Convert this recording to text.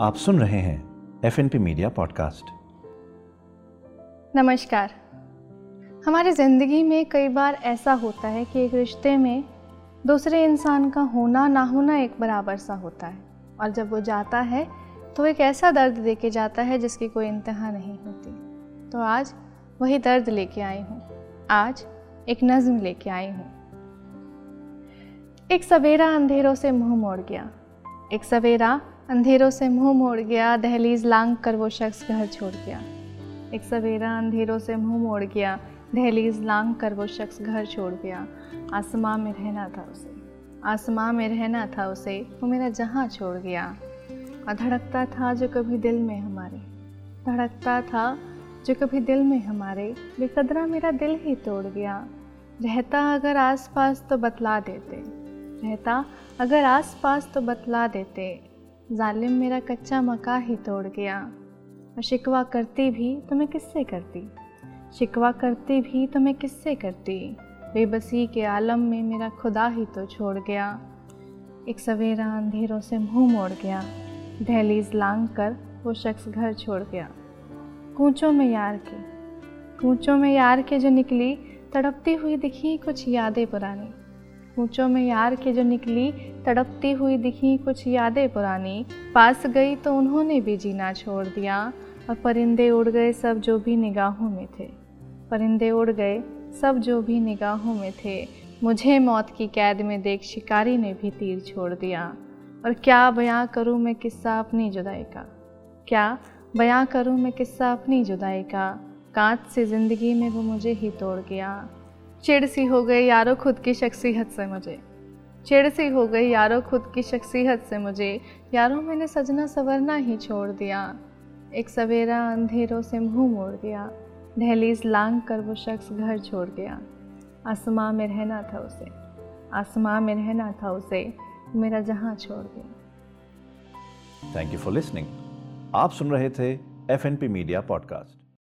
आप सुन रहे हैं F N P media podcast नमस्कार। हमारी ज़िंदगी में कई बार ऐसा होता है कि एक रिश्ते में दूसरे इंसान का होना ना होना एक बराबर सा होता है और जब वो जाता है तो एक ऐसा दर्द दे के जाता है जिसकी कोई इंतहा नहीं होती। तो आज वही दर्द लेके आई हूँ। आज एक नज़म लेके आई हूँ। एक सवेरा अंधेरों से मुँह मोड़ गया। एक सवेरा अंधेरों से मुँह मोड़ गया, दहलीज लांग कर वो शख्स घर छोड़ गया। एक सवेरा अंधेरों से मुँह मोड़ गया, दहलीज लांग कर वो शख्स घर छोड़ गया। आसमां में रहना था उसे। आसमां में रहना था उसे, वो मेरा जहाँ छोड़ गया। और धड़कता था जो कभी दिल में हमारे। धड़कता था जो कभी दिल में हमारे, बेकदरा मेरा दिल ही तोड़ गया। रहता अगर आस पास तो बतला देते। रहता अगर आस पास तो बतला देते। जालिम मेरा कच्चा मका ही तोड़ गया। और शिकवा करती भी तो मैं किससे करती? शिकवा करती भी तो मैं किससे करती? बेबसी के आलम में मेरा खुदा ही तो छोड़ गया। एक सवेरा अंधेरों से मुँह मोड़ गया। दहलीज लांग कर वो शख्स घर छोड़ गया। कूचों में यार के, कूचों में यार के जो निकली, तड़पती हुई दिखी कुछ यादें पुरानी। ऊंचों में यार के जो निकली, तड़पती हुई दिखी कुछ यादें पुरानी। पास गई तो उन्होंने भी जीना छोड़ दिया, और परिंदे उड़ गए सब जो भी निगाहों में थे। परिंदे उड़ गए सब जो भी निगाहों में थे। मुझे मौत की कैद में देख शिकारी ने भी तीर छोड़ दिया। और क्या बयां करूँ मैं किस्सा अपनी जुदाई का? क्या बयां करूँ मैं किस्सा अपनी जुदाई का? कांच से ज़िंदगी में वो मुझे ही तोड़ गया। चिड़ सी हो गई यारो खुद की शख्सियत से मुझे। चिड़ सी हो गई यारो खुद की शख्सियत से मुझे। यारो मैंने सजना सवरना ही छोड़ दिया। एक सवेरा अंधेरों से मुँह मोड़ गया दहलीज लांग कर वो शख्स घर छोड़ गया। आसमां में रहना था उसे। आसमां में रहना था उसे। मेरा जहाँ छोड़ गया थैंक यू फॉर लिसनिंग आप सुन रहे थे F N P media podcast